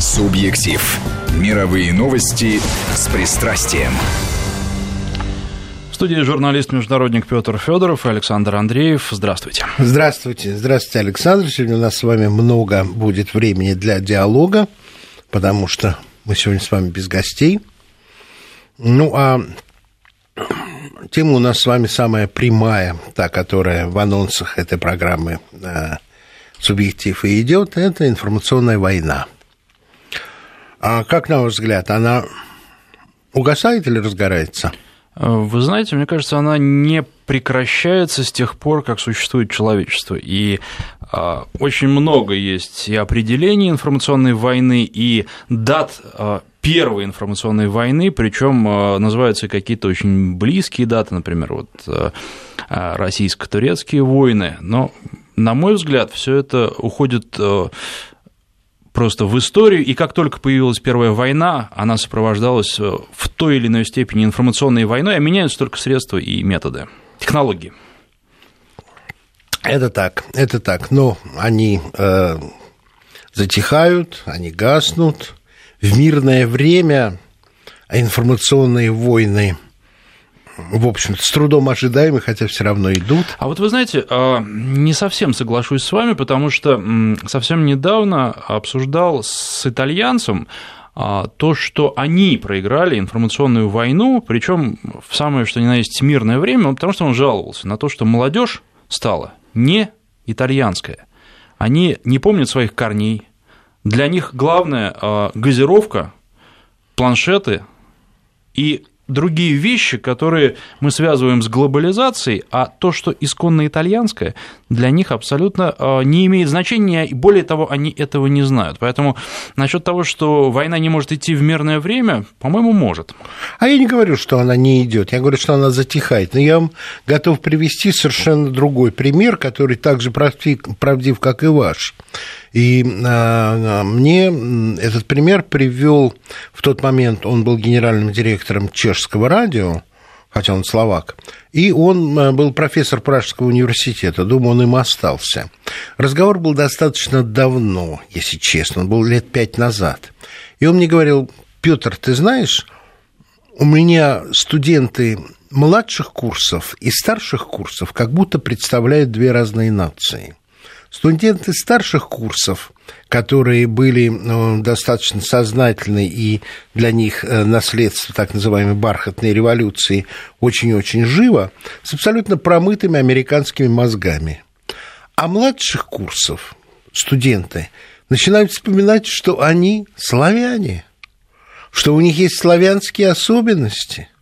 Субъектив. Мировые новости с пристрастием. В студии журналист-международник Петр Федоров и Александр Андреев. Здравствуйте. Здравствуйте. Здравствуйте, Александр. Сегодня у нас с вами много будет времени для диалога, потому что мы сегодня с вами без гостей. Ну, а тема у нас с вами самая прямая, та, которая в анонсах этой программы э, «Субъектив» и идет, это информационная война. А как, на ваш взгляд, она угасает или разгорается? Вы знаете, мне кажется, она не прекращается с тех пор, как существует человечество. И э, очень много есть и определений информационной войны, и дат э, первой информационной войны, причем э, называются какие-то очень близкие даты, например, вот э, российско-турецкие войны. Но, на мой взгляд, все это уходит э, просто в историю, и как только появилась Первая война, она сопровождалась э, в той или иной степени информационной войной, а меняются только средства и методы, технологии. Это так, это так, но они э, затихают, они гаснут. В мирное время информационные войны – в общем с трудом ожидаемы, хотя все равно идут. А вот вы знаете, а, не совсем соглашусь с вами, потому что совсем недавно обсуждал с итальянцем а, то, что они проиграли информационную войну, причем в самое что ни на есть мирное время, потому что он жаловался на то, что молодежь стала не итальянская. Они не помнят своих корней. Для них главное а, газировка, планшеты и другие вещи, которые мы связываем с глобализацией, а то, что исконно итальянское, для них абсолютно а, не имеет значения, и более того, они этого не знают. Поэтому насчет того, что война не может идти в мирное время, по-моему, может. А я не говорю, что она не идет, я говорю, что она затихает. Но я вам готов привести совершенно другой пример, который также правдив, как и ваш. И а, мне этот пример привел в тот момент, он был генеральным директором чешского радио, хотя он словак, и он а, был профессор Пражского университета, думаю, он им остался. Разговор был достаточно давно, если честно, он был лет пять назад. И он мне говорил, Петр, ты знаешь, у меня студенты младших курсов и старших курсов как будто представляют две разные нации. Студенты старших курсов, которые были ну, достаточно сознательны, и для них э, наследство так называемой бархатной революции очень-очень живо, с абсолютно промытыми американскими мозгами. А младших курсов студенты начинают вспоминать, что они славяне, что у них есть славянские особенности –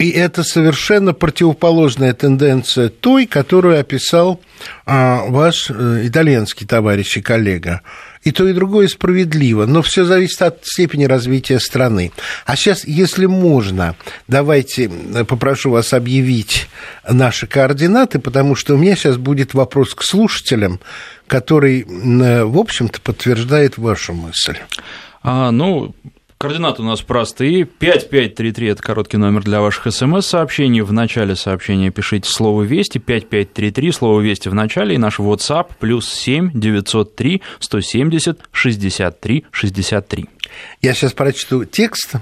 и это совершенно противоположная тенденция той, которую описал а, ваш а, итальянский товарищ и коллега. И то, и другое справедливо, но все зависит от степени развития страны. А сейчас, если можно, давайте э, попрошу вас объявить наши координаты, потому что у меня сейчас будет вопрос к слушателям, который, э, в общем-то, подтверждает вашу мысль. А, ну, Координаты у нас простые. 5533 – это короткий номер для ваших смс-сообщений. В начале сообщения пишите слово «Вести», 5533, слово «Вести» в начале, и наш WhatsApp плюс 7 903 170 63 63. Я сейчас прочту текст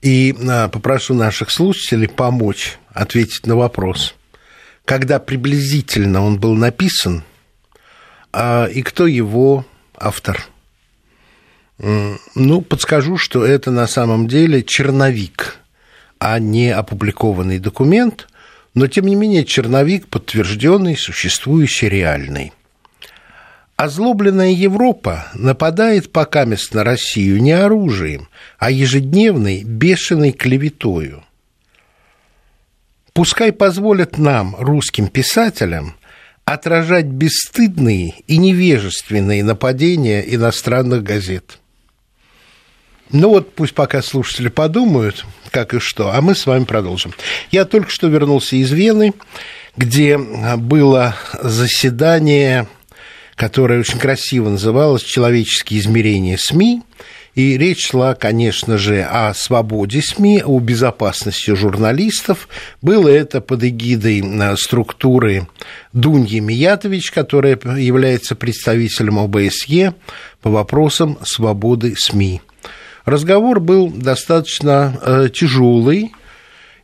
и а, попрошу наших слушателей помочь ответить на вопрос. Когда приблизительно он был написан, а, и кто его автор – ну, подскажу, что это на самом деле черновик, а не опубликованный документ, но тем не менее черновик подтвержденный, существующий, реальный. Озлобленная Европа нападает пока мест на Россию не оружием, а ежедневной бешеной клеветою. Пускай позволят нам, русским писателям, отражать бесстыдные и невежественные нападения иностранных газет. Ну вот пусть пока слушатели подумают, как и что, а мы с вами продолжим. Я только что вернулся из Вены, где было заседание, которое очень красиво называлось «Человеческие измерения СМИ», и речь шла, конечно же, о свободе СМИ, о безопасности журналистов. Было это под эгидой э, структуры Дуньи Миятович, которая является представителем ОБСЕ, по вопросам свободы СМИ. Разговор был достаточно э, тяжелый,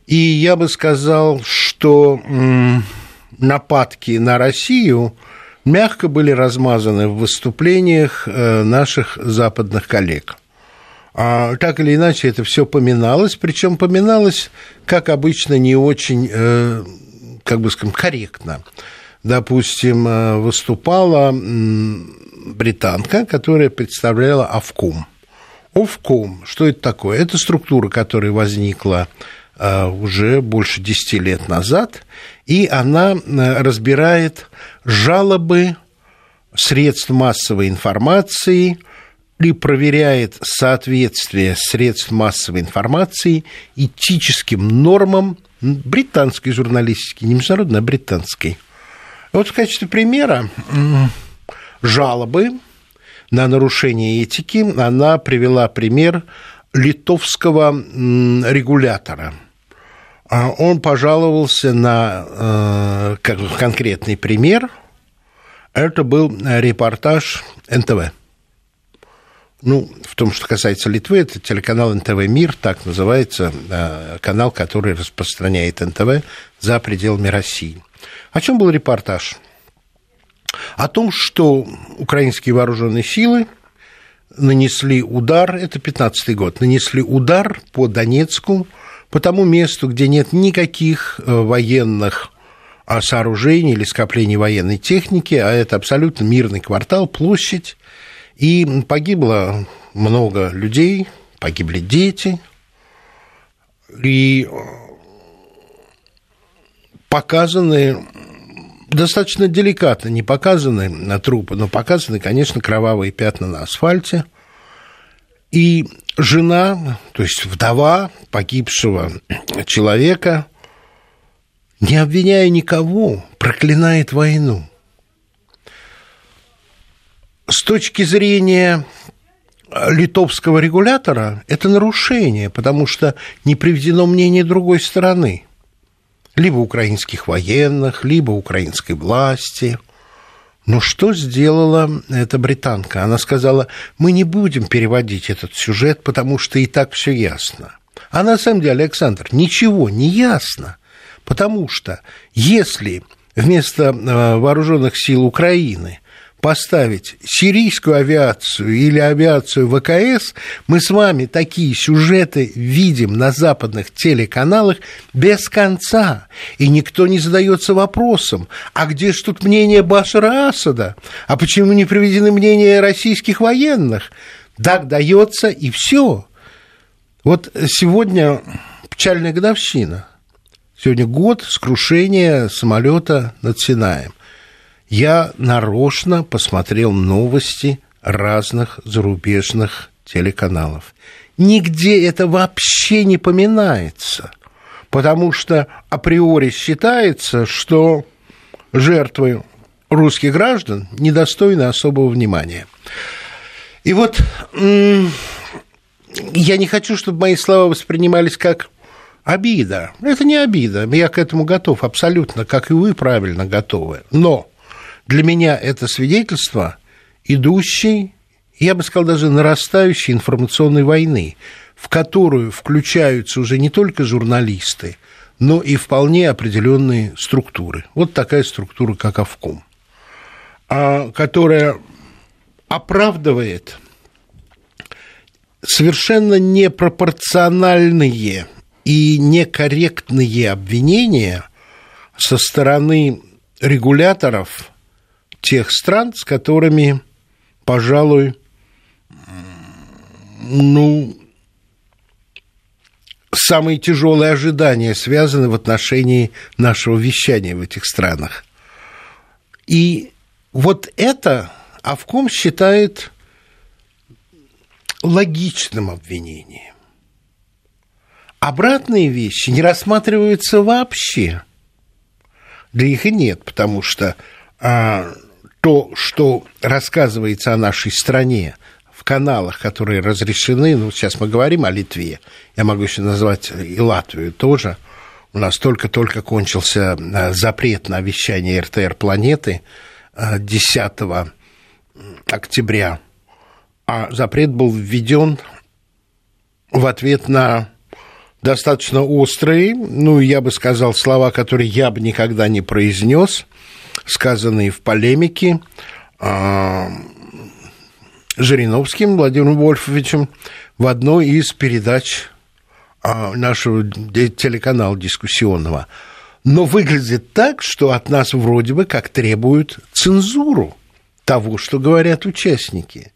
и я бы сказал, что нападки на Россию мягко были размазаны в выступлениях э, наших западных коллег. А так или иначе это все поминалось, причем поминалось, как обычно, не очень, э, как бы скажем, корректно. Допустим, выступала британка, которая представляла Овком. Овком, что это такое? Это структура, которая возникла уже больше 10 лет назад, и она разбирает жалобы средств массовой информации и проверяет соответствие средств массовой информации этическим нормам британской журналистики, не международной, а британской. Вот в качестве примера жалобы на нарушение этики она привела пример литовского регулятора – а он пожаловался на э, конкретный пример. Это был репортаж НТВ. Ну, в том, что касается Литвы, это телеканал НТВ «Мир», так называется э, канал, который распространяет НТВ за пределами России. О чем был репортаж? О том, что украинские вооруженные силы нанесли удар, это 15-й год, нанесли удар по Донецку, по тому месту, где нет никаких э, военных а, сооружений или скоплений военной техники, а это абсолютно мирный квартал, площадь, и погибло много людей, погибли дети, и показаны достаточно деликатно, не показаны на трупы, но показаны, конечно, кровавые пятна на асфальте – и жена, то есть вдова погибшего человека, не обвиняя никого, проклинает войну. С точки зрения литовского регулятора это нарушение, потому что не приведено мнение другой стороны, либо украинских военных, либо украинской власти – но что сделала эта британка? Она сказала, мы не будем переводить этот сюжет, потому что и так все ясно. А на самом деле, Александр, ничего не ясно, потому что если вместо э, вооруженных сил Украины поставить сирийскую авиацию или авиацию ВКС, мы с вами такие сюжеты видим на западных телеканалах без конца. И никто не задается вопросом, а где же тут мнение Башара Асада? А почему не приведены мнения российских военных? Так дается и все. Вот сегодня печальная годовщина. Сегодня год скрушения самолета над Синаем я нарочно посмотрел новости разных зарубежных телеканалов. Нигде это вообще не поминается, потому что априори считается, что жертвы русских граждан недостойны особого внимания. И вот я не хочу, чтобы мои слова воспринимались как обида. Это не обида. Я к этому готов абсолютно, как и вы правильно готовы. Но для меня это свидетельство идущей, я бы сказал, даже нарастающей информационной войны, в которую включаются уже не только журналисты, но и вполне определенные структуры. Вот такая структура, как Овком, а, которая оправдывает совершенно непропорциональные и некорректные обвинения со стороны регуляторов тех стран, с которыми, пожалуй, ну, самые тяжелые ожидания связаны в отношении нашего вещания в этих странах. И вот это Авком считает логичным обвинением. Обратные вещи не рассматриваются вообще. Для их и нет, потому что а, то, что рассказывается о нашей стране в каналах, которые разрешены, ну, сейчас мы говорим о Литве, я могу еще назвать и Латвию тоже, у нас только-только кончился э, запрет на вещание РТР «Планеты» 10 э, октября. А запрет был введен в ответ на достаточно острые, ну, я бы сказал, слова, которые я бы никогда не произнес, сказанные в полемике э, Жириновским Владимиром Вольфовичем в одной из передач э, нашего телеканала дискуссионного. Но выглядит так, что от нас вроде бы как требуют цензуру того, что говорят участники.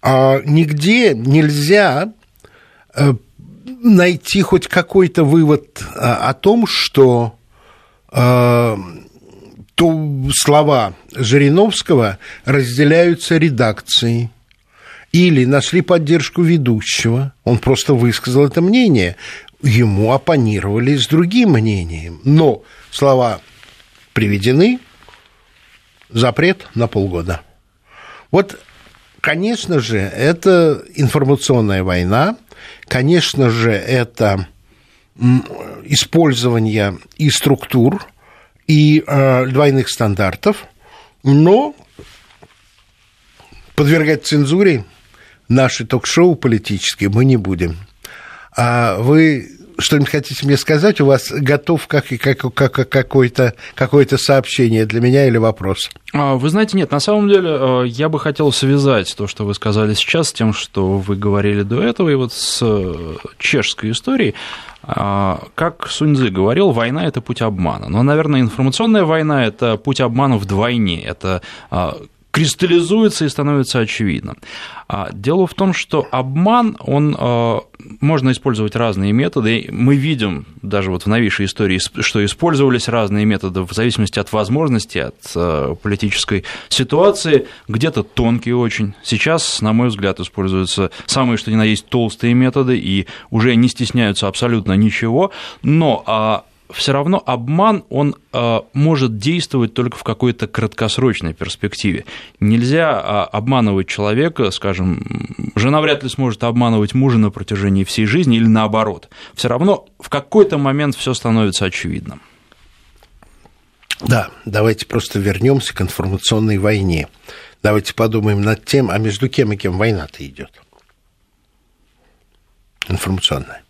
А нигде нельзя э, найти хоть какой-то вывод а, о том, что э, то слова Жириновского разделяются редакцией. Или нашли поддержку ведущего, он просто высказал это мнение, ему оппонировали с другим мнением, но слова приведены, запрет на полгода. Вот, конечно же, это информационная война, Конечно же, это использование и структур, и э, двойных стандартов, но подвергать цензуре наши ток-шоу политические мы не будем. А вы что-нибудь хотите мне сказать? У вас готов как, как, как, какое-то какое сообщение для меня или вопрос? А, вы знаете, нет, на самом деле э, я бы хотел связать то, что вы сказали сейчас, с тем, что вы говорили до этого, и вот с э, чешской историей. А, как Суньцзы говорил, война – это путь обмана. Но, наверное, информационная война – это путь обмана вдвойне. Это а, кристаллизуется и становится очевидным. А дело в том, что обман, он э, можно использовать разные методы. Мы видим даже вот в новейшей истории, что использовались разные методы в зависимости от возможностей, от э, политической ситуации. Где-то тонкие очень. Сейчас, на мой взгляд, используются самые что ни на есть толстые методы и уже не стесняются абсолютно ничего. Но а, все равно обман, он э, может действовать только в какой-то краткосрочной перспективе. Нельзя а, обманывать человека, скажем, жена вряд ли сможет обманывать мужа на протяжении всей жизни или наоборот. Все равно в какой-то момент все становится очевидным. Да, давайте просто вернемся к информационной войне. Давайте подумаем над тем, а между кем и кем война-то идет. Информационная.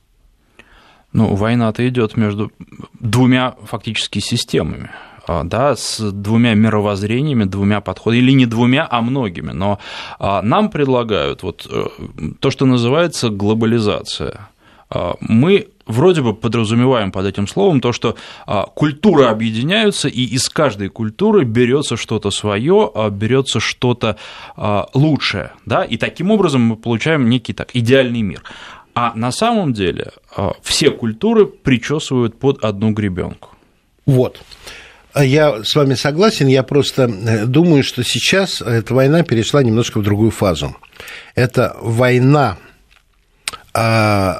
Ну, война-то идет между двумя фактически системами а, да, с двумя мировоззрениями, двумя подходами, или не двумя, а многими. Но а, нам предлагают вот э, то, что называется глобализация. А, мы вроде бы подразумеваем под этим словом то, что культуры объединяются, и из каждой культуры берется что-то свое, берется что-то лучшее, да, и таким образом мы получаем некий так идеальный мир. А на самом деле а, все культуры причесывают под одну гребенку. Вот. Я с вами согласен, я просто э, думаю, что сейчас эта война перешла немножко в другую фазу. Это война э,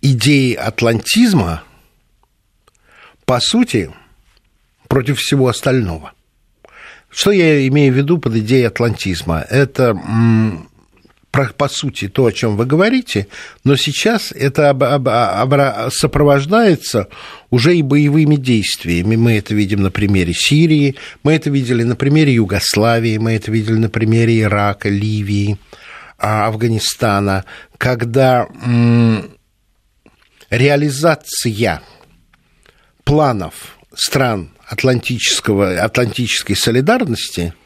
идеи атлантизма, по сути, против всего остального. Что я имею в виду под идеей атлантизма? Это по сути, то, о чем вы говорите, но сейчас это сопровождается уже и боевыми действиями. Мы это видим на примере Сирии, мы это видели на примере Югославии, мы это видели на примере Ирака, Ливии, а, Афганистана, когда реализация планов стран Атлантического, Атлантической солидарности –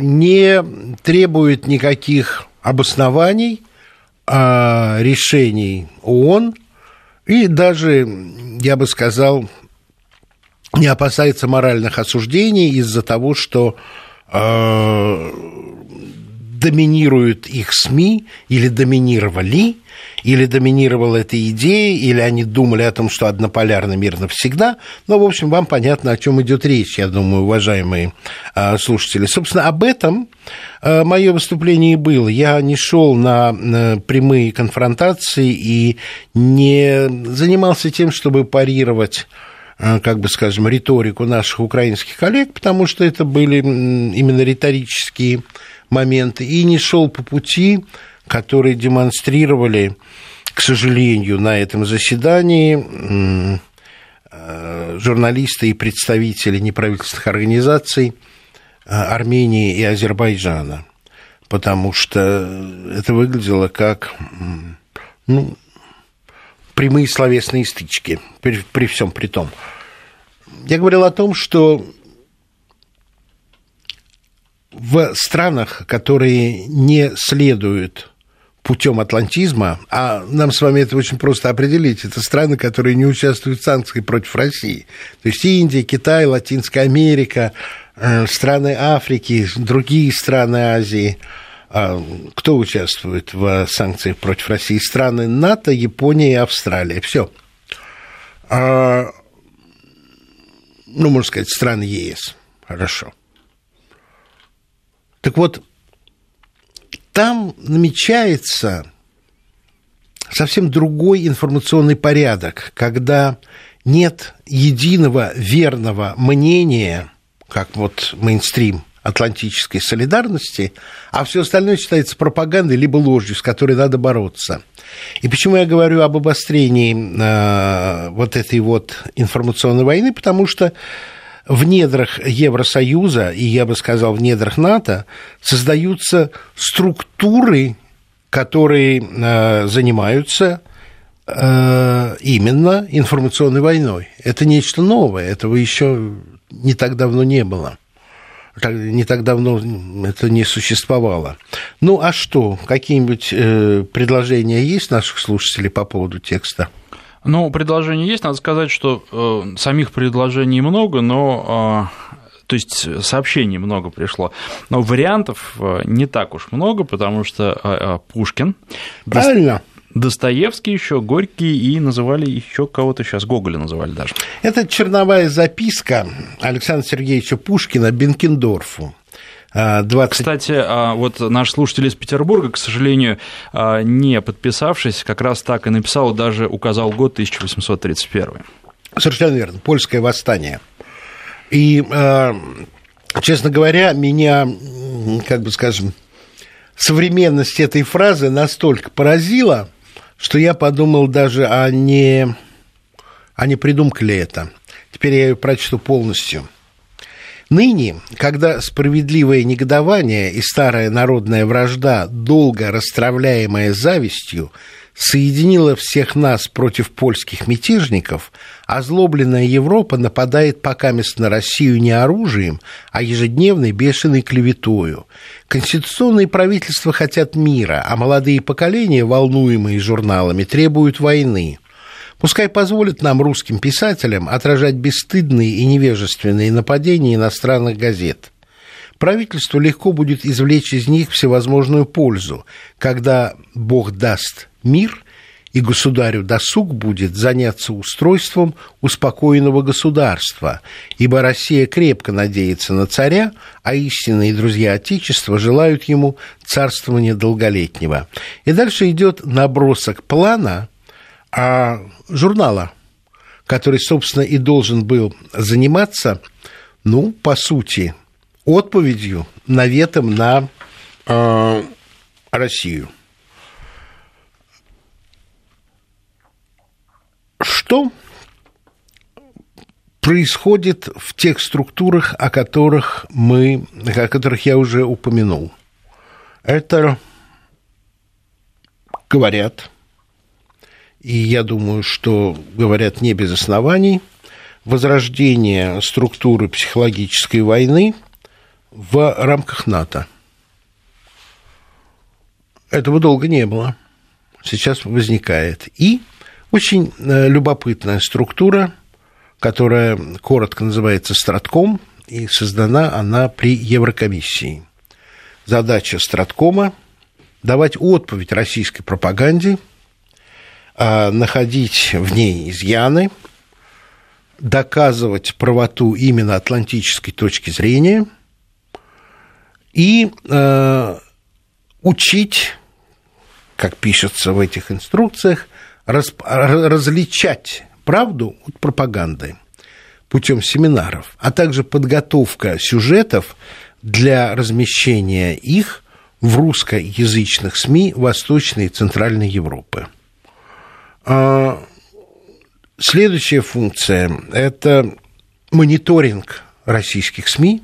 не требует никаких обоснований, а, решений ООН. И даже, я бы сказал, не опасается моральных осуждений из-за того, что э, доминируют их СМИ или доминировали или доминировала эта идея, или они думали о том, что однополярный мир навсегда. Но, в общем, вам понятно, о чем идет речь, я думаю, уважаемые а, слушатели. Собственно, об этом а, мое выступление и было. Я не шел на прямые конфронтации и не занимался тем, чтобы парировать а, как бы скажем, риторику наших украинских коллег, потому что это были именно риторические моменты, и не шел по пути которые демонстрировали, к сожалению, на этом заседании э, журналисты и представители неправительственных организаций э, Армении и Азербайджана. потому что это выглядело как ну, прямые словесные стычки, при, при всем при том. Я говорил о том, что в странах, которые не следуют путем атлантизма, а нам с вами это очень просто определить, это страны, которые не участвуют в санкциях против России. То есть Индия, Китай, Латинская Америка, э, страны Африки, другие страны Азии. А кто участвует в санкциях против России? Страны НАТО, Япония и Австралия. Все. А, ну, можно сказать, страны ЕС. Хорошо. Так вот, там намечается совсем другой информационный порядок, когда нет единого верного мнения, как вот мейнстрим атлантической солидарности, а все остальное считается пропагандой либо ложью, с которой надо бороться. И почему я говорю об обострении э, вот этой вот информационной войны? Потому что в недрах Евросоюза, и я бы сказал, в недрах НАТО, создаются структуры, которые э, занимаются э, именно информационной войной. Это нечто новое, этого еще не так давно не было. Не так давно это не существовало. Ну а что, какие-нибудь э, предложения есть наших слушателей по поводу текста? Ну, предложений есть. Надо сказать, что э, самих предложений много, но э, то есть сообщений много пришло, но вариантов э, не так уж много, потому что э, э, Пушкин, Правильно. Достоевский еще, Горький и называли еще кого-то сейчас, Гоголя называли даже. Это черновая записка Александра Сергеевича Пушкина Бенкендорфу. 20... А, Кстати, а, вот наш слушатель из Петербурга, к сожалению, а, не подписавшись, как раз так и написал, даже указал год 1831. Совершенно верно, польское восстание. И, честно говоря, меня, как бы скажем, современность этой фразы настолько поразила, что я подумал даже, а не, а не придумка ли это. Теперь я ее прочту полностью. Ныне, когда справедливое негодование и старая народная вражда, долго расстравляемая завистью, соединила всех нас против польских мятежников, озлобленная Европа нападает покамест на Россию не оружием, а ежедневной бешеной клеветою. Конституционные правительства хотят мира, а молодые поколения, волнуемые журналами, требуют войны. Пускай позволит нам, русским писателям, отражать бесстыдные и невежественные нападения иностранных газет. Правительству легко будет извлечь из них всевозможную пользу, когда Бог даст мир, и государю досуг будет заняться устройством успокоенного государства, ибо Россия крепко надеется на царя, а истинные друзья Отечества желают ему царствования долголетнего. И дальше идет набросок плана – а журнала, который, собственно, и должен был заниматься, ну, по сути, отповедью, наветом на э, Россию. Что происходит в тех структурах, о которых мы, о которых я уже упомянул? Это говорят и я думаю, что говорят не без оснований, возрождение структуры психологической войны в рамках НАТО. Этого долго не было. Сейчас возникает. И очень э, любопытная структура, которая коротко называется Стратком, и создана она при Еврокомиссии. Задача Страткома – давать отповедь российской пропаганде – находить в ней изъяны, доказывать правоту именно атлантической точки зрения и э, учить, как пишется в этих инструкциях, раз, различать правду от пропаганды путем семинаров, а также подготовка сюжетов для размещения их в русскоязычных СМИ Восточной и Центральной Европы. А, следующая функция – это мониторинг российских СМИ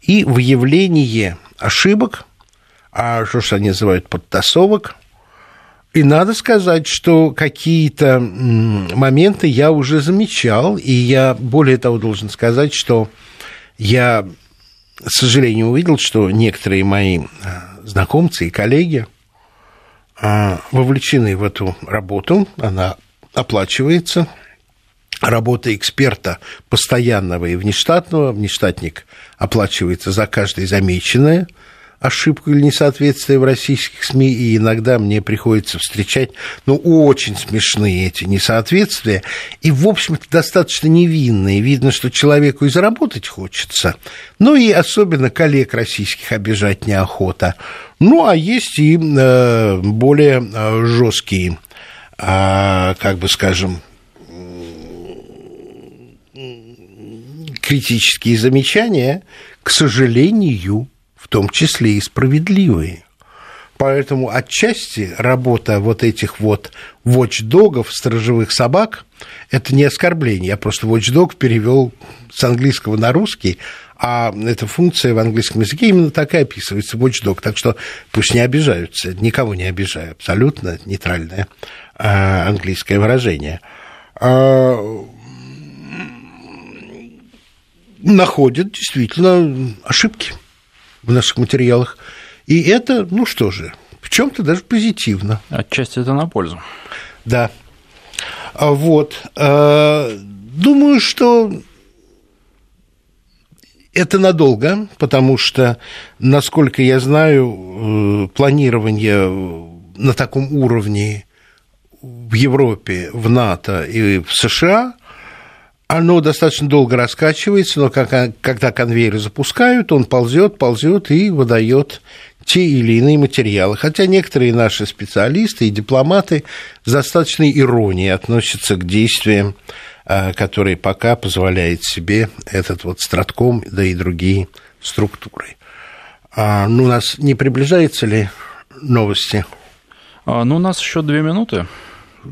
и выявление ошибок, а что ж они называют подтасовок. И надо сказать, что какие-то моменты я уже замечал, и я более того должен сказать, что я, к сожалению, увидел, что некоторые мои а, знакомцы и коллеги вовлечены в эту работу, она оплачивается. Работа эксперта постоянного и внештатного, внештатник оплачивается за каждое замеченное – ошибку или несоответствие в российских СМИ, и иногда мне приходится встречать, ну, очень смешные эти несоответствия, и, в общем-то, достаточно невинные. Видно, что человеку и заработать хочется, ну, и особенно коллег российских обижать неохота. Ну, а есть и э, более э, жесткие, э, как бы скажем, критические замечания, к сожалению, том числе и справедливые. Поэтому отчасти работа вот этих вот watchdogов, сторожевых собак, это не оскорбление. Я просто watchdog перевел с английского на русский, а эта функция в английском языке именно так и описывается, watchdog. Так что пусть не обижаются, никого не обижаю, абсолютно нейтральное а, английское выражение. А, находят действительно ошибки в наших материалах. И это, ну что же, в чем-то даже позитивно. Отчасти это на пользу. Да. А вот. А, думаю, что это надолго, потому что, насколько я знаю, э, планирование на таком уровне в Европе, в НАТО и в США оно достаточно долго раскачивается, но как, когда конвейер запускают, он ползет, ползет и выдает те или иные материалы. Хотя некоторые наши специалисты и дипломаты с достаточной иронией относятся к действиям, а, которые пока позволяет себе этот вот стратком, да и другие структуры. А, ну, у нас не приближается ли новости? А, ну, у нас еще две минуты.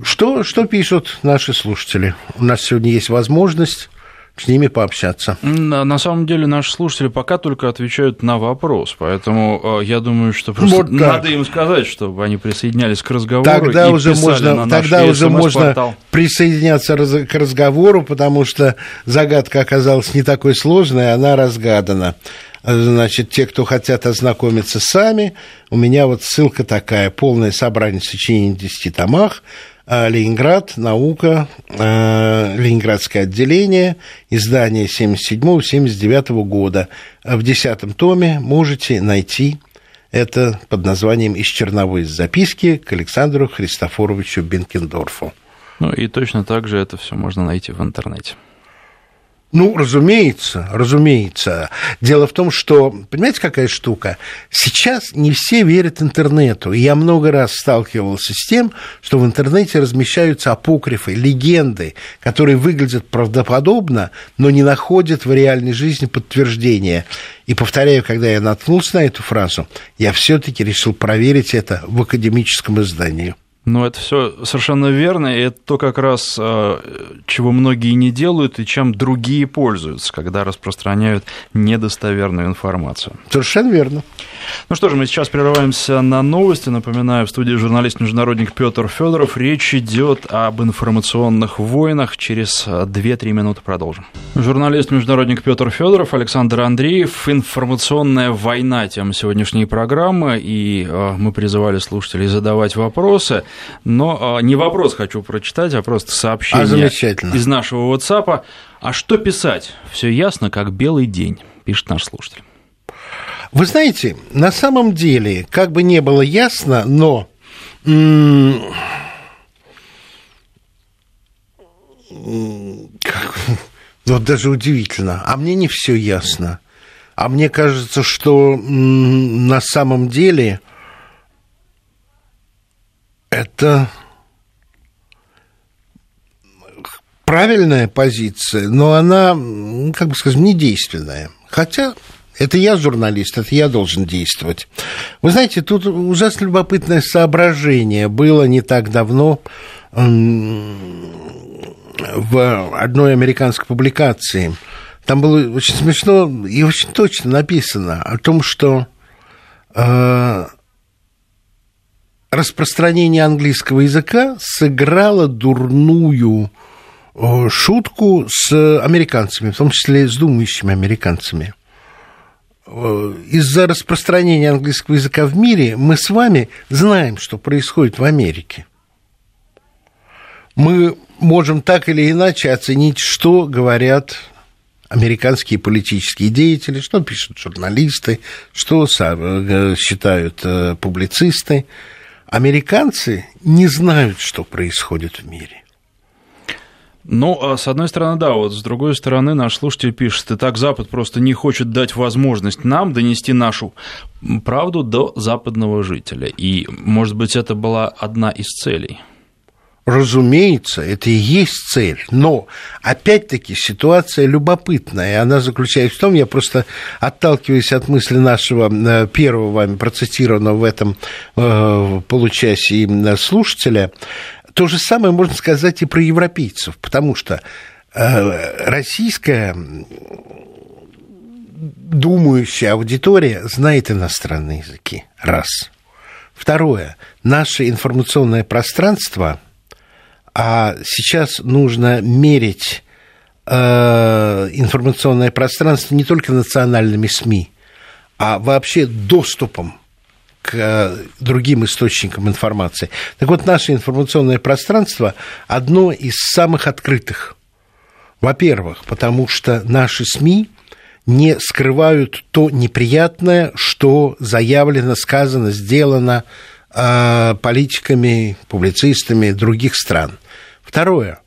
Что, что пишут наши слушатели? У нас сегодня есть возможность с ними пообщаться. На, самом деле наши слушатели пока только отвечают на вопрос, поэтому э, я думаю, что просто вот надо им сказать, чтобы они присоединялись к разговору. Тогда и уже можно, на тогда уже можно присоединяться к разговору, потому что загадка оказалась не такой сложной, она разгадана. Значит, те, кто хотят ознакомиться сами, у меня вот ссылка такая, полное собрание сочинений в 10 томах, Ленинград, наука, а, Ленинградское отделение, издание 77-79 года. В десятом томе можете найти это под названием «Из черновой записки к Александру Христофоровичу Бенкендорфу». Ну и точно так же это все можно найти в интернете. Ну, разумеется, разумеется. Дело в том, что, понимаете, какая штука? Сейчас не все верят интернету. И я много раз сталкивался с тем, что в интернете размещаются апокрифы, легенды, которые выглядят правдоподобно, но не находят в реальной жизни подтверждения. И повторяю, когда я наткнулся на эту фразу, я все-таки решил проверить это в академическом издании. Ну, это все совершенно верно, и это то как раз, а, чего многие не делают и чем другие пользуются, когда распространяют недостоверную информацию. Совершенно верно. Ну что же, мы сейчас прерываемся на новости. Напоминаю, в студии журналист-международник Петр Федоров. Речь идет об информационных войнах. Через 2-3 минуты продолжим. Журналист-международник Петр Федоров, Александр Андреев. Информационная война тема сегодняшней программы. И а, мы призывали слушателей задавать вопросы. Но а, не вопрос хочу прочитать, а просто сообщение а из нашего WhatsApp. А что писать? Все ясно, как белый день, пишет наш слушатель. Вы знаете, на самом деле, как бы не было ясно, но как, вот даже удивительно. А мне не все ясно. А мне кажется, что на самом деле это правильная позиция, но она, как бы скажем, недейственная. Хотя это я журналист, это я должен действовать. Вы знаете, тут ужасно любопытное соображение было не так давно в одной американской публикации. Там было очень смешно и очень точно написано о том, что э, распространение английского языка сыграло дурную э, шутку с американцами, в том числе с думающими американцами. Э, из-за распространения английского языка в мире мы с вами знаем, что происходит в Америке. Мы можем так или иначе оценить, что говорят американские политические деятели, что пишут журналисты, что э, считают публицисты. Американцы не знают, что происходит в мире. Ну, а с одной стороны, да, вот с другой стороны, наш слушатель пишет, и так Запад просто не хочет дать возможность нам донести нашу правду до западного жителя. И, может быть, это была одна из целей. Разумеется, это и есть цель. Но, опять-таки, ситуация любопытная. Она заключается в том, я просто отталкиваюсь от мысли нашего э, первого вами процитированного в этом э, получасе слушателя, то же самое можно сказать и про европейцев, потому что э, российская думающая аудитория знает иностранные языки. Раз. Второе. Наше информационное пространство, а сейчас нужно мерить э, информационное пространство не только национальными СМИ, а вообще доступом к э, другим источникам информации. Так вот, наше информационное пространство одно из самых открытых. Во-первых, потому что наши СМИ не скрывают то неприятное, что заявлено, сказано, сделано политиками, публицистами других стран. Второе.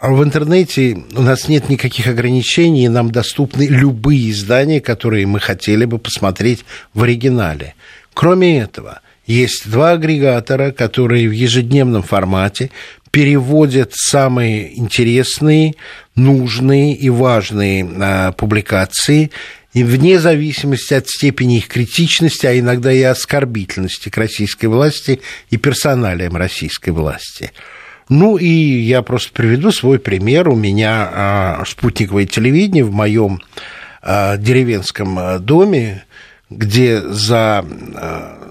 В интернете у нас нет никаких ограничений, нам доступны любые издания, которые мы хотели бы посмотреть в оригинале. Кроме этого, есть два агрегатора, которые в ежедневном формате переводят самые интересные, нужные и важные а, публикации и вне зависимости от степени их критичности, а иногда и оскорбительности к российской власти и персоналиям российской власти. Ну и я просто приведу свой пример. У меня а, спутниковое телевидение в моем а, деревенском а, доме где за э,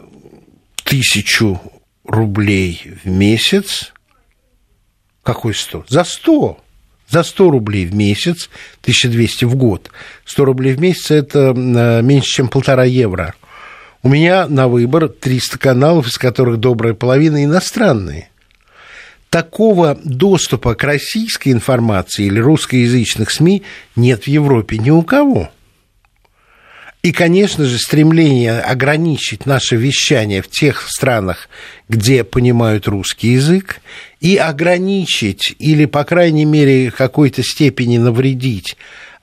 тысячу рублей в месяц, какой сто? За сто. За 100 рублей в месяц, 1200 в год. 100 рублей в месяц – это э, меньше, чем полтора евро. У меня на выбор 300 каналов, из которых добрая половина иностранные. Такого доступа к российской информации или русскоязычных СМИ нет в Европе ни у кого. И, конечно же, стремление ограничить наше вещание в тех странах, где понимают русский язык, и ограничить или, по крайней мере, в какой-то степени навредить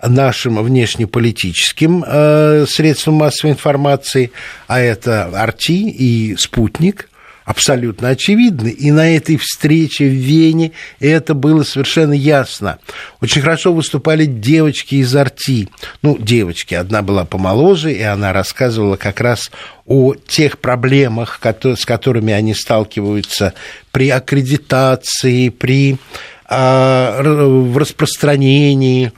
нашим внешнеполитическим э, средствам массовой информации, а это «Арти» и «Спутник», абсолютно очевидны. И на этой встрече в Вене это было совершенно ясно. Очень хорошо выступали девочки из Арти. Ну, девочки, одна была помоложе, и она рассказывала как раз о тех проблемах, с которыми они сталкиваются при аккредитации, при а, в распространении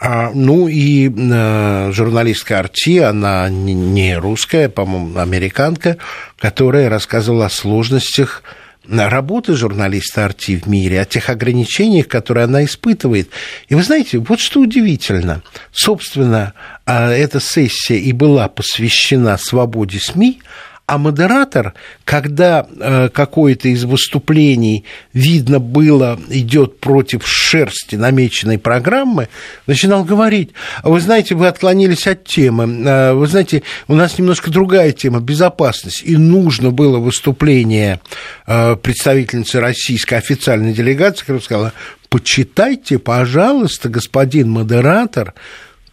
ну и э, журналистка Арти, она не русская, по-моему, американка, которая рассказывала о сложностях работы журналиста Арти в мире, о тех ограничениях, которые она испытывает. И вы знаете, вот что удивительно. Собственно, а, эта сессия и была посвящена свободе СМИ, а модератор, когда э, какое-то из выступлений видно было, идет против шерсти намеченной программы, начинал говорить, вы знаете, вы отклонились от темы, э, вы знаете, у нас немножко другая тема, безопасность, и нужно было выступление э, представительницы российской официальной делегации, которая сказала, почитайте, пожалуйста, господин модератор,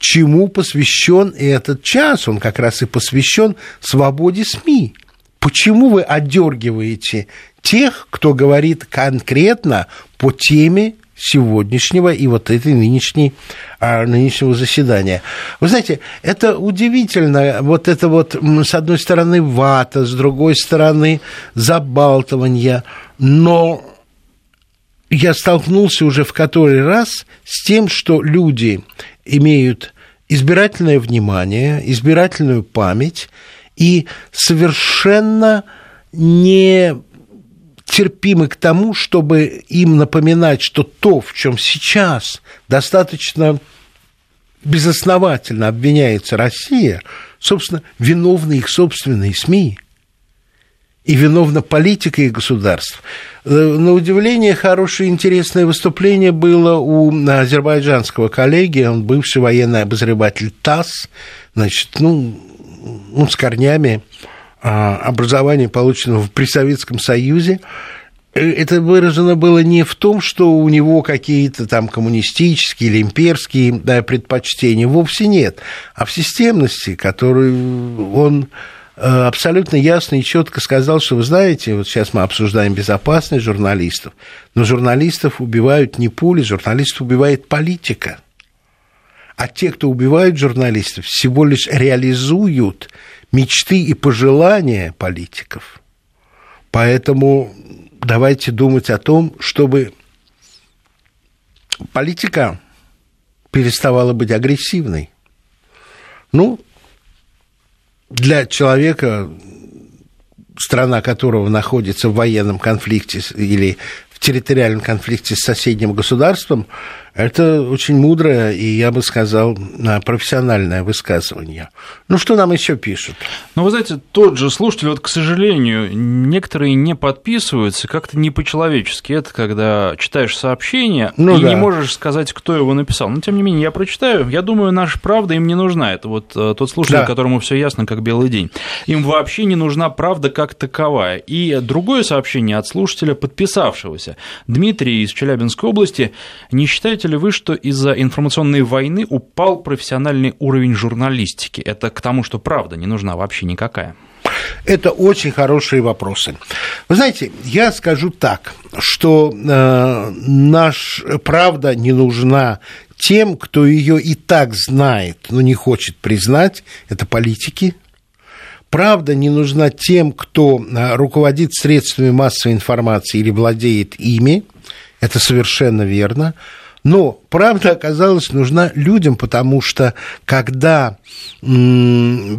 чему посвящен этот час. Он как раз и посвящен свободе СМИ. Почему вы отдергиваете тех, кто говорит конкретно по теме сегодняшнего и вот этой нынешней, а, нынешнего заседания. Вы знаете, это удивительно, вот это вот, с одной стороны, вата, с другой стороны, забалтывание, но я столкнулся уже в который раз с тем, что люди имеют избирательное внимание, избирательную память и совершенно не терпимы к тому, чтобы им напоминать, что то, в чем сейчас достаточно безосновательно обвиняется Россия, собственно, виновны их собственные СМИ и виновна политика и государств. Э, на удивление, хорошее интересное выступление было у азербайджанского коллеги, он бывший военный обозреватель ТАСС, значит, ну, ну с корнями а, образования, полученного при Советском Союзе, э, это выражено было не в том, что у него какие-то там коммунистические или имперские предпочтения, вовсе нет, а в системности, которую он э, абсолютно ясно и четко сказал, что вы знаете, вот сейчас мы обсуждаем безопасность журналистов, но журналистов убивают не пули, журналистов убивает политика. А те, кто убивают журналистов, всего лишь реализуют мечты и пожелания политиков. Поэтому давайте думать о том, чтобы политика переставала быть агрессивной. Ну, для человека, страна которого находится в военном конфликте или в территориальном конфликте с соседним государством, это очень мудрое и, я бы сказал, профессиональное высказывание. Ну, что нам еще пишут? Ну, вы знаете, тот же слушатель, вот, к сожалению, некоторые не подписываются как-то не по-человечески. Это когда читаешь сообщение ну, и да. не можешь сказать, кто его написал. Но, тем не менее, я прочитаю. Я думаю, наша правда им не нужна. Это вот э, тот слушатель, да. которому все ясно, как белый день. Им вообще не нужна правда как таковая. И другое сообщение от слушателя, подписавшегося. Дмитрий из Челябинской области. Не считаете считаете ли вы, что из-за информационной войны упал профессиональный уровень журналистики? Это к тому, что правда не нужна вообще никакая. Это очень хорошие вопросы. Вы знаете, я скажу так, что э, наш правда не нужна тем, кто ее и так знает, но не хочет признать, это политики. Правда не нужна тем, кто э, руководит средствами массовой информации или владеет ими. Это совершенно верно. Но правда оказалась нужна людям, потому что когда банк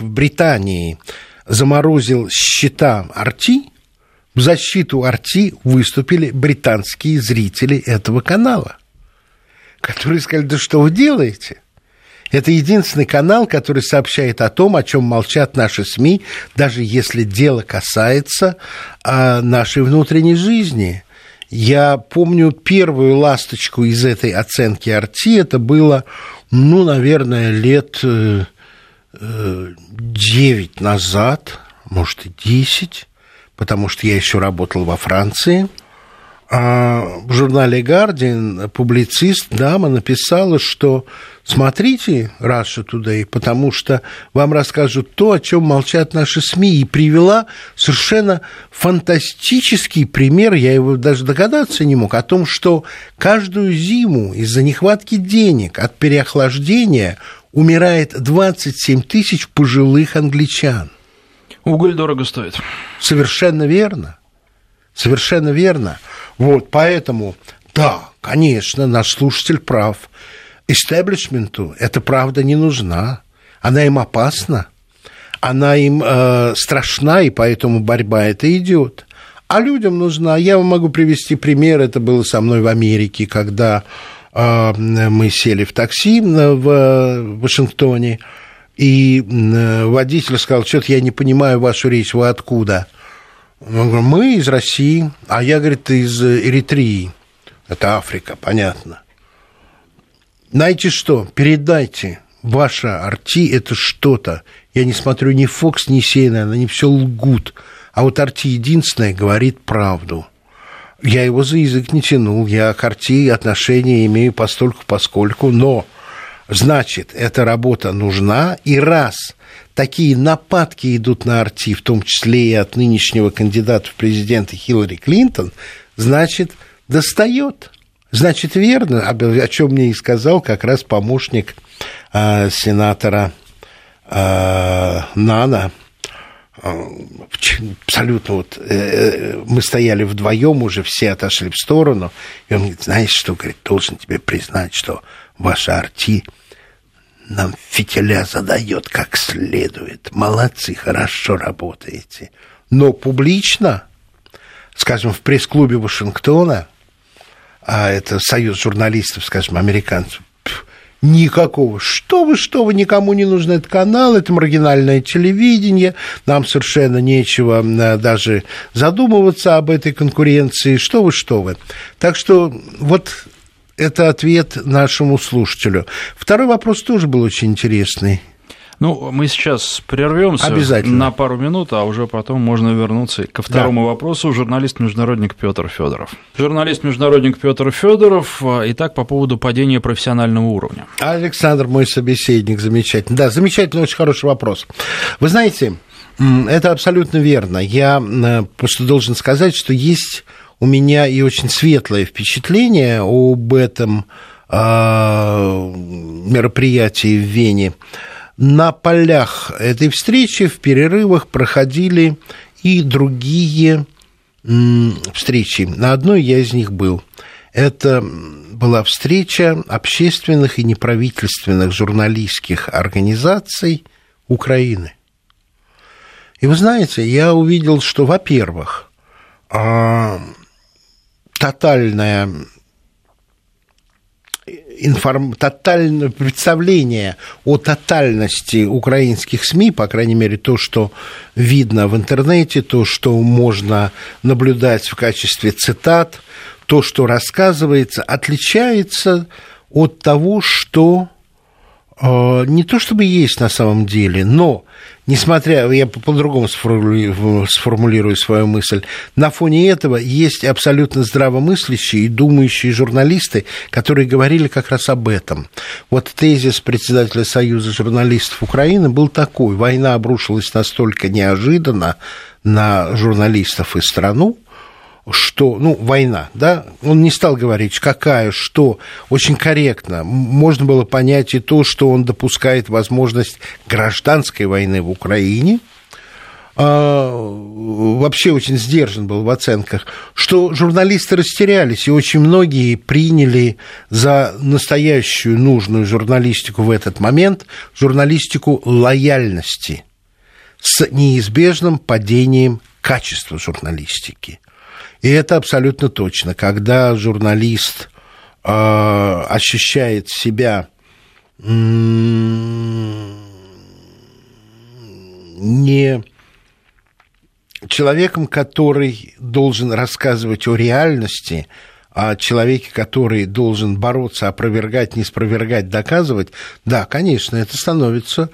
в Британии заморозил счета Арти, в защиту Арти выступили британские зрители этого канала, которые сказали, да что вы делаете? Это единственный канал, который сообщает о том, о чем молчат наши СМИ, даже если дело касается а, нашей внутренней жизни. Я помню первую ласточку из этой оценки Арти, это было, ну, наверное, лет 9 э, назад, может, и 10, потому что я еще работал во Франции – в журнале Guardian публицист, дама, написала, что смотрите Russia Today, потому что вам расскажут то, о чем молчат наши СМИ, и привела совершенно фантастический пример, я его даже догадаться не мог, о том, что каждую зиму из-за нехватки денег от переохлаждения умирает 27 тысяч пожилых англичан. Уголь дорого стоит. Совершенно верно. Совершенно верно. Вот, поэтому, да, конечно, наш слушатель прав. Истеблишменту эта правда не нужна. Она им опасна. Она им э, страшна, и поэтому борьба это идет. А людям нужна. Я вам могу привести пример. Это было со мной в Америке, когда э, мы сели в такси в Вашингтоне, и э, водитель сказал, что-то я не понимаю вашу речь, вы откуда? Мы из России, а я, говорит, из Эритрии. Это Африка, понятно. Знаете что, передайте, ваша Арти – это что-то. Я не смотрю ни Фокс, ни CNN, они все лгут. А вот Арти единственное говорит правду. Я его за язык не тянул, я к Арти отношения имею постольку поскольку, но, значит, эта работа нужна, и раз такие нападки идут на Арти, в том числе и от нынешнего кандидата в президенты Хиллари Клинтон, значит, достает. Значит, верно, о чем мне и сказал как раз помощник э, сенатора э, Нана. Абсолютно вот э, э, мы стояли вдвоем уже, все отошли в сторону, и он говорит, знаешь что, говорит, должен тебе признать, что ваша арти нам фитиля задает как следует. Молодцы, хорошо работаете. Но публично, скажем, в пресс-клубе Вашингтона, а это союз журналистов, скажем, американцев, Никакого. Что вы, что вы, никому не нужен этот канал, это маргинальное телевидение, нам совершенно нечего э, даже задумываться об этой конкуренции, что вы, что вы. Так что вот это ответ нашему слушателю. Второй вопрос тоже был очень интересный. Ну, мы сейчас прервемся на пару минут, а уже потом можно вернуться ко второму да. вопросу. Журналист-международник Петр Федоров. Журналист-международник Петр Федоров. Итак, по поводу падения профессионального уровня. Александр, мой собеседник, замечательно. Да, замечательный, очень хороший вопрос. Вы знаете, это абсолютно верно. Я просто должен сказать, что есть у меня и очень светлое впечатление об этом а, мероприятии в Вене. На полях этой встречи в перерывах проходили и другие встречи. На одной я из них был. Это была встреча общественных и неправительственных журналистских организаций Украины. И вы знаете, я увидел, что, во-первых, тотальная информ... тотальное представление о тотальности украинских СМИ, по крайней мере, то, что видно в интернете, то, что можно наблюдать в качестве цитат, то, что рассказывается, отличается от того, что не то чтобы есть на самом деле, но несмотря, я по-другому сформулирую свою мысль, на фоне этого есть абсолютно здравомыслящие и думающие журналисты, которые говорили как раз об этом. Вот тезис председателя Союза журналистов Украины был такой. Война обрушилась настолько неожиданно на журналистов и страну, что, ну, война, да, он не стал говорить, какая, что, очень корректно. Можно было понять и то, что он допускает возможность гражданской войны в Украине, а, вообще очень сдержан был в оценках, что журналисты растерялись, и очень многие приняли за настоящую нужную журналистику в этот момент журналистику лояльности с неизбежным падением качества журналистики. И это абсолютно точно. Когда журналист э, ощущает себя не человеком, который должен рассказывать о реальности, а человеке, который должен бороться, опровергать, не спровергать, доказывать, да, конечно, это становится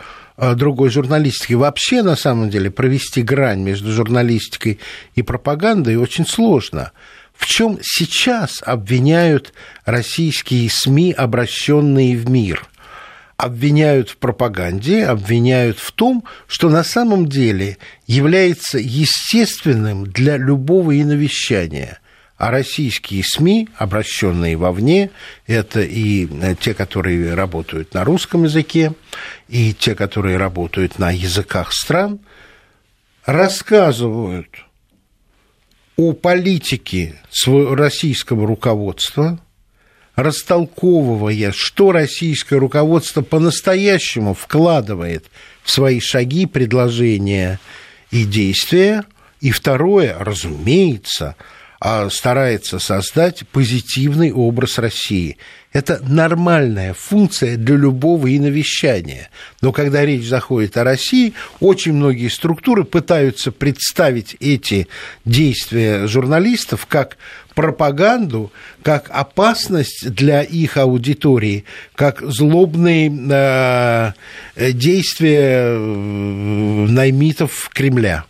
другой журналистики. Вообще, на самом деле, провести грань между журналистикой и пропагандой очень сложно. В чем сейчас обвиняют российские СМИ, обращенные в мир? Обвиняют в пропаганде, обвиняют в том, что на самом деле является естественным для любого иновещания – а российские СМИ, обращенные вовне, это и э, те, которые работают на русском языке, и те, которые работают на языках стран, рассказывают о политике российского руководства, растолковывая, что российское руководство по-настоящему вкладывает в свои шаги, предложения и действия. И второе, разумеется, старается создать позитивный образ России. Это нормальная функция для любого иновещания. Но когда речь заходит о России, очень многие структуры пытаются представить эти действия журналистов как пропаганду, как опасность для их аудитории, как злобные э, действия э, наймитов Кремля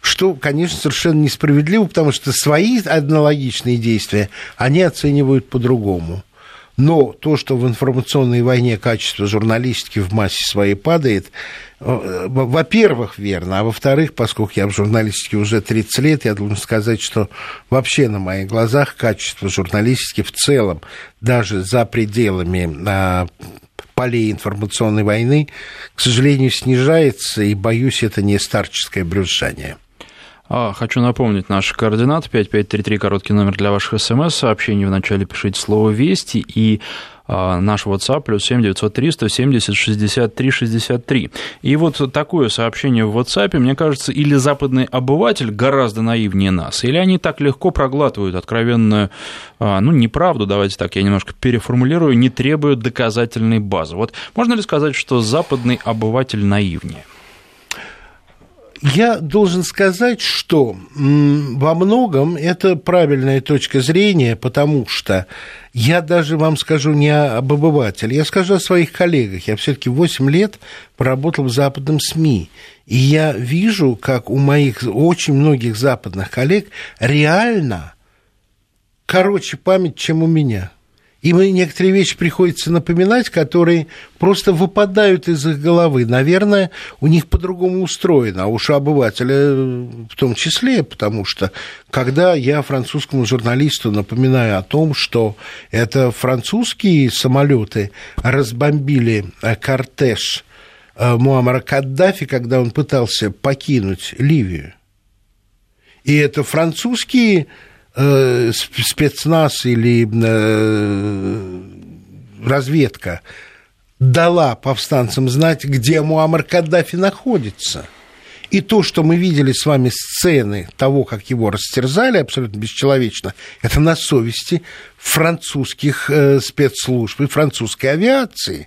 что, конечно, совершенно несправедливо, потому что свои аналогичные действия они оценивают по-другому. Но то, что в информационной войне качество журналистики в массе своей падает, э, во-первых, верно, а во-вторых, поскольку я в журналистике уже 30 лет, я должен сказать, что вообще на моих глазах качество журналистики в целом, даже за пределами а, полей информационной войны, к сожалению, снижается, и, боюсь, это не старческое брюзжание. А, хочу напомнить наши координаты. 5533, короткий номер для ваших смс-сообщений. Вначале пишите слово «Вести» и а, наш WhatsApp плюс 7 903 170 63 63. И вот такое сообщение в WhatsApp, мне кажется, или западный обыватель гораздо наивнее нас, или они так легко проглатывают откровенную, а, ну, неправду, давайте так, я немножко переформулирую, не требуют доказательной базы. Вот можно ли сказать, что западный обыватель наивнее? Я должен сказать, что во многом это правильная точка зрения, потому что я даже вам скажу не об обывателе, я скажу о своих коллегах. Я все-таки 8 лет поработал в западном СМИ. И я вижу, как у моих очень многих западных коллег реально короче память, чем у меня. Им некоторые вещи приходится напоминать, которые просто выпадают из их головы. Наверное, у них по-другому устроено, а уж у обывателя в том числе, потому что когда я французскому журналисту напоминаю о том, что это французские самолеты разбомбили э, кортеж э, Муаммара Каддафи, когда он пытался покинуть Ливию, и это французские Э, спецназ или э, разведка дала повстанцам знать, где Муаммар Каддафи находится. И то, что мы видели с вами сцены того, как его растерзали абсолютно бесчеловечно, это на совести французских э, спецслужб и французской авиации.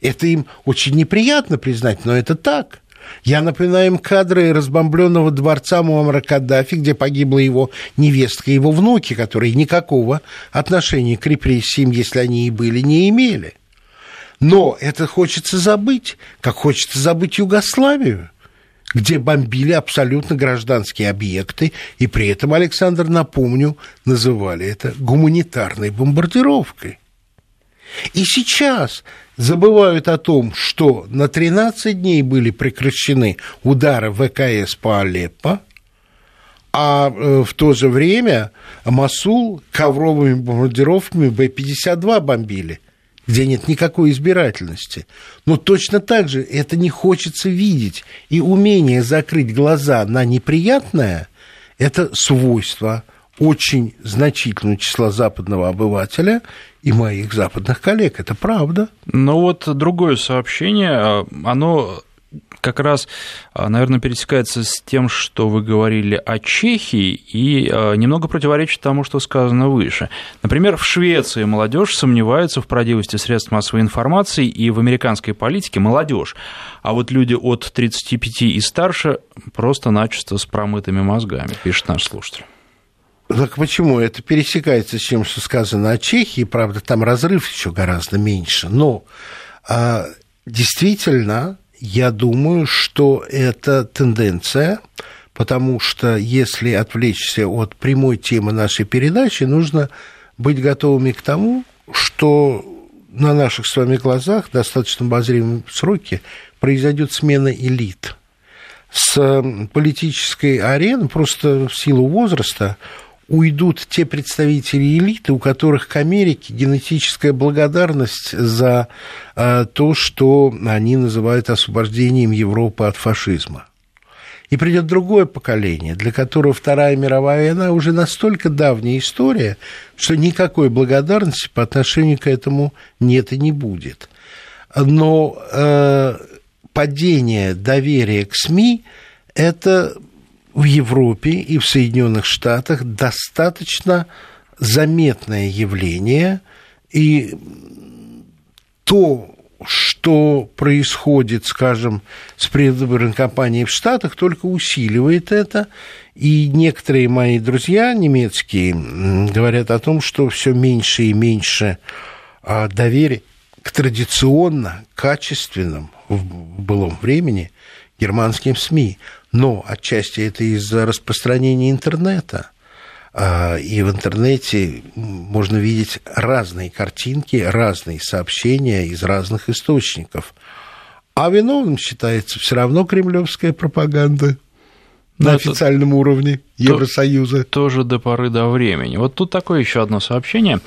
Это им очень неприятно признать, но это так. Я напоминаю им кадры разбомбленного дворца Муаммара Каддафи, где погибла его невестка и его внуки, которые никакого отношения к репрессиям, если они и были, не имели. Но это хочется забыть, как хочется забыть Югославию где бомбили абсолютно гражданские объекты, и при этом, Александр, напомню, называли это гуманитарной бомбардировкой. И сейчас забывают о том, что на 13 дней были прекращены удары ВКС по Алеппо, а э, в то же время Масул ковровыми бомбардировками Б-52 бомбили, где нет никакой избирательности. Но точно так же это не хочется видеть. И умение закрыть глаза на неприятное – это свойство очень значительного числа западного обывателя и моих западных коллег. Это правда. Но вот другое сообщение, а, оно как раз, а, наверное, пересекается с тем, что вы говорили о Чехии, и а, немного противоречит тому, что сказано выше. Например, в Швеции молодежь сомневается в правдивости средств массовой информации и в американской политике молодежь, а вот люди от 35 и старше просто-начисто с промытыми мозгами, пишет наш слушатель. Так почему? Это пересекается с тем, что сказано о Чехии, правда, там разрыв еще гораздо меньше. Но а, действительно, я думаю, что это тенденция, потому что если отвлечься от прямой темы нашей передачи, нужно быть готовыми к тому, что на наших с вами глазах достаточно обозримом сроке произойдет смена элит. С политической арены просто в силу возраста уйдут те представители элиты, у которых к Америке генетическая благодарность за а, то, что они называют освобождением Европы от фашизма. И придет другое поколение, для которого Вторая мировая война уже настолько давняя история, что никакой благодарности по отношению к этому нет и не будет. Но э, падение доверия к СМИ – это в Европе и в Соединенных Штатах достаточно заметное явление, и то, что происходит, скажем, с предвыборной кампанией в Штатах, только усиливает это. И некоторые мои друзья немецкие говорят о том, что все меньше и меньше а, доверия к традиционно качественным в былом времени германским СМИ но отчасти это из-за распространения интернета. А, и в интернете можно видеть разные картинки, разные сообщения из разных источников. А виновным считается все равно кремлевская пропаганда на Но официальном уровне Евросоюза. Тоже до поры до времени. Вот тут такое еще одно сообщение.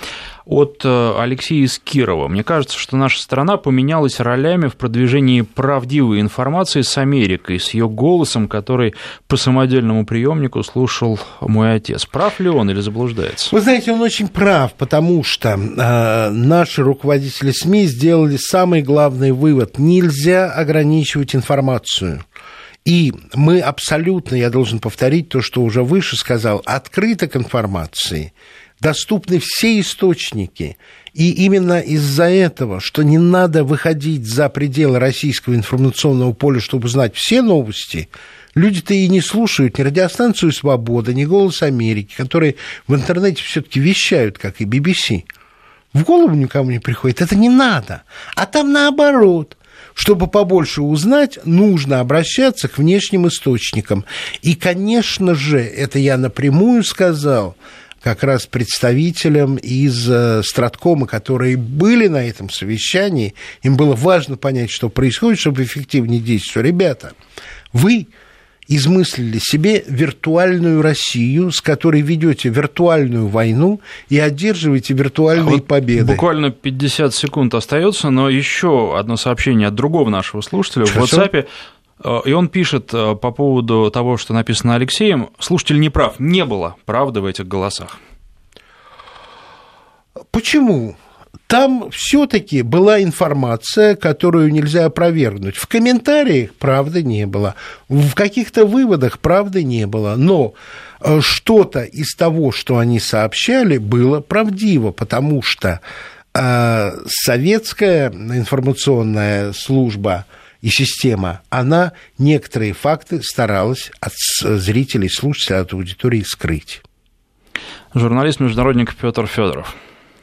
От э, Алексея из Кирова. Мне кажется, что наша страна поменялась ролями в продвижении правдивой информации с Америкой, с ее голосом, который по самодельному приемнику слушал мой отец. Прав ли он или заблуждается? Вы знаете, он очень прав, потому что э, наши руководители СМИ сделали самый главный вывод. Нельзя ограничивать информацию. И мы абсолютно, я должен повторить то, что уже выше сказал, открыты к информации, доступны все источники. И именно из-за этого, что не надо выходить за пределы российского информационного поля, чтобы знать все новости, люди-то и не слушают ни радиостанцию «Свобода», ни «Голос Америки», которые в интернете все-таки вещают, как и BBC. В голову никому не приходит, это не надо. А там наоборот – чтобы побольше узнать, нужно обращаться к внешним источникам. И, конечно же, это я напрямую сказал, как раз представителям из э, Страткома, которые были на этом совещании, им было важно понять, что происходит, чтобы эффективнее действовать. Ребята, вы измыслили себе виртуальную Россию, с которой ведете виртуальную войну и одерживаете виртуальные а вот победы. Буквально 50 секунд остается, но еще одно сообщение от другого нашего слушателя Хорошо. в WhatsApp. Э, и он пишет э, по поводу того, что написано Алексеем. Слушатель не прав, не было правды в этих голосах. Почему? там все-таки была информация, которую нельзя опровергнуть. В комментариях правды не было, в каких-то выводах правды не было, но э, что-то из того, что они сообщали, было правдиво, потому что советская информационная служба и система, она некоторые факты старалась от зрителей, слушателей, от аудитории скрыть. Журналист-международник Петр Федоров.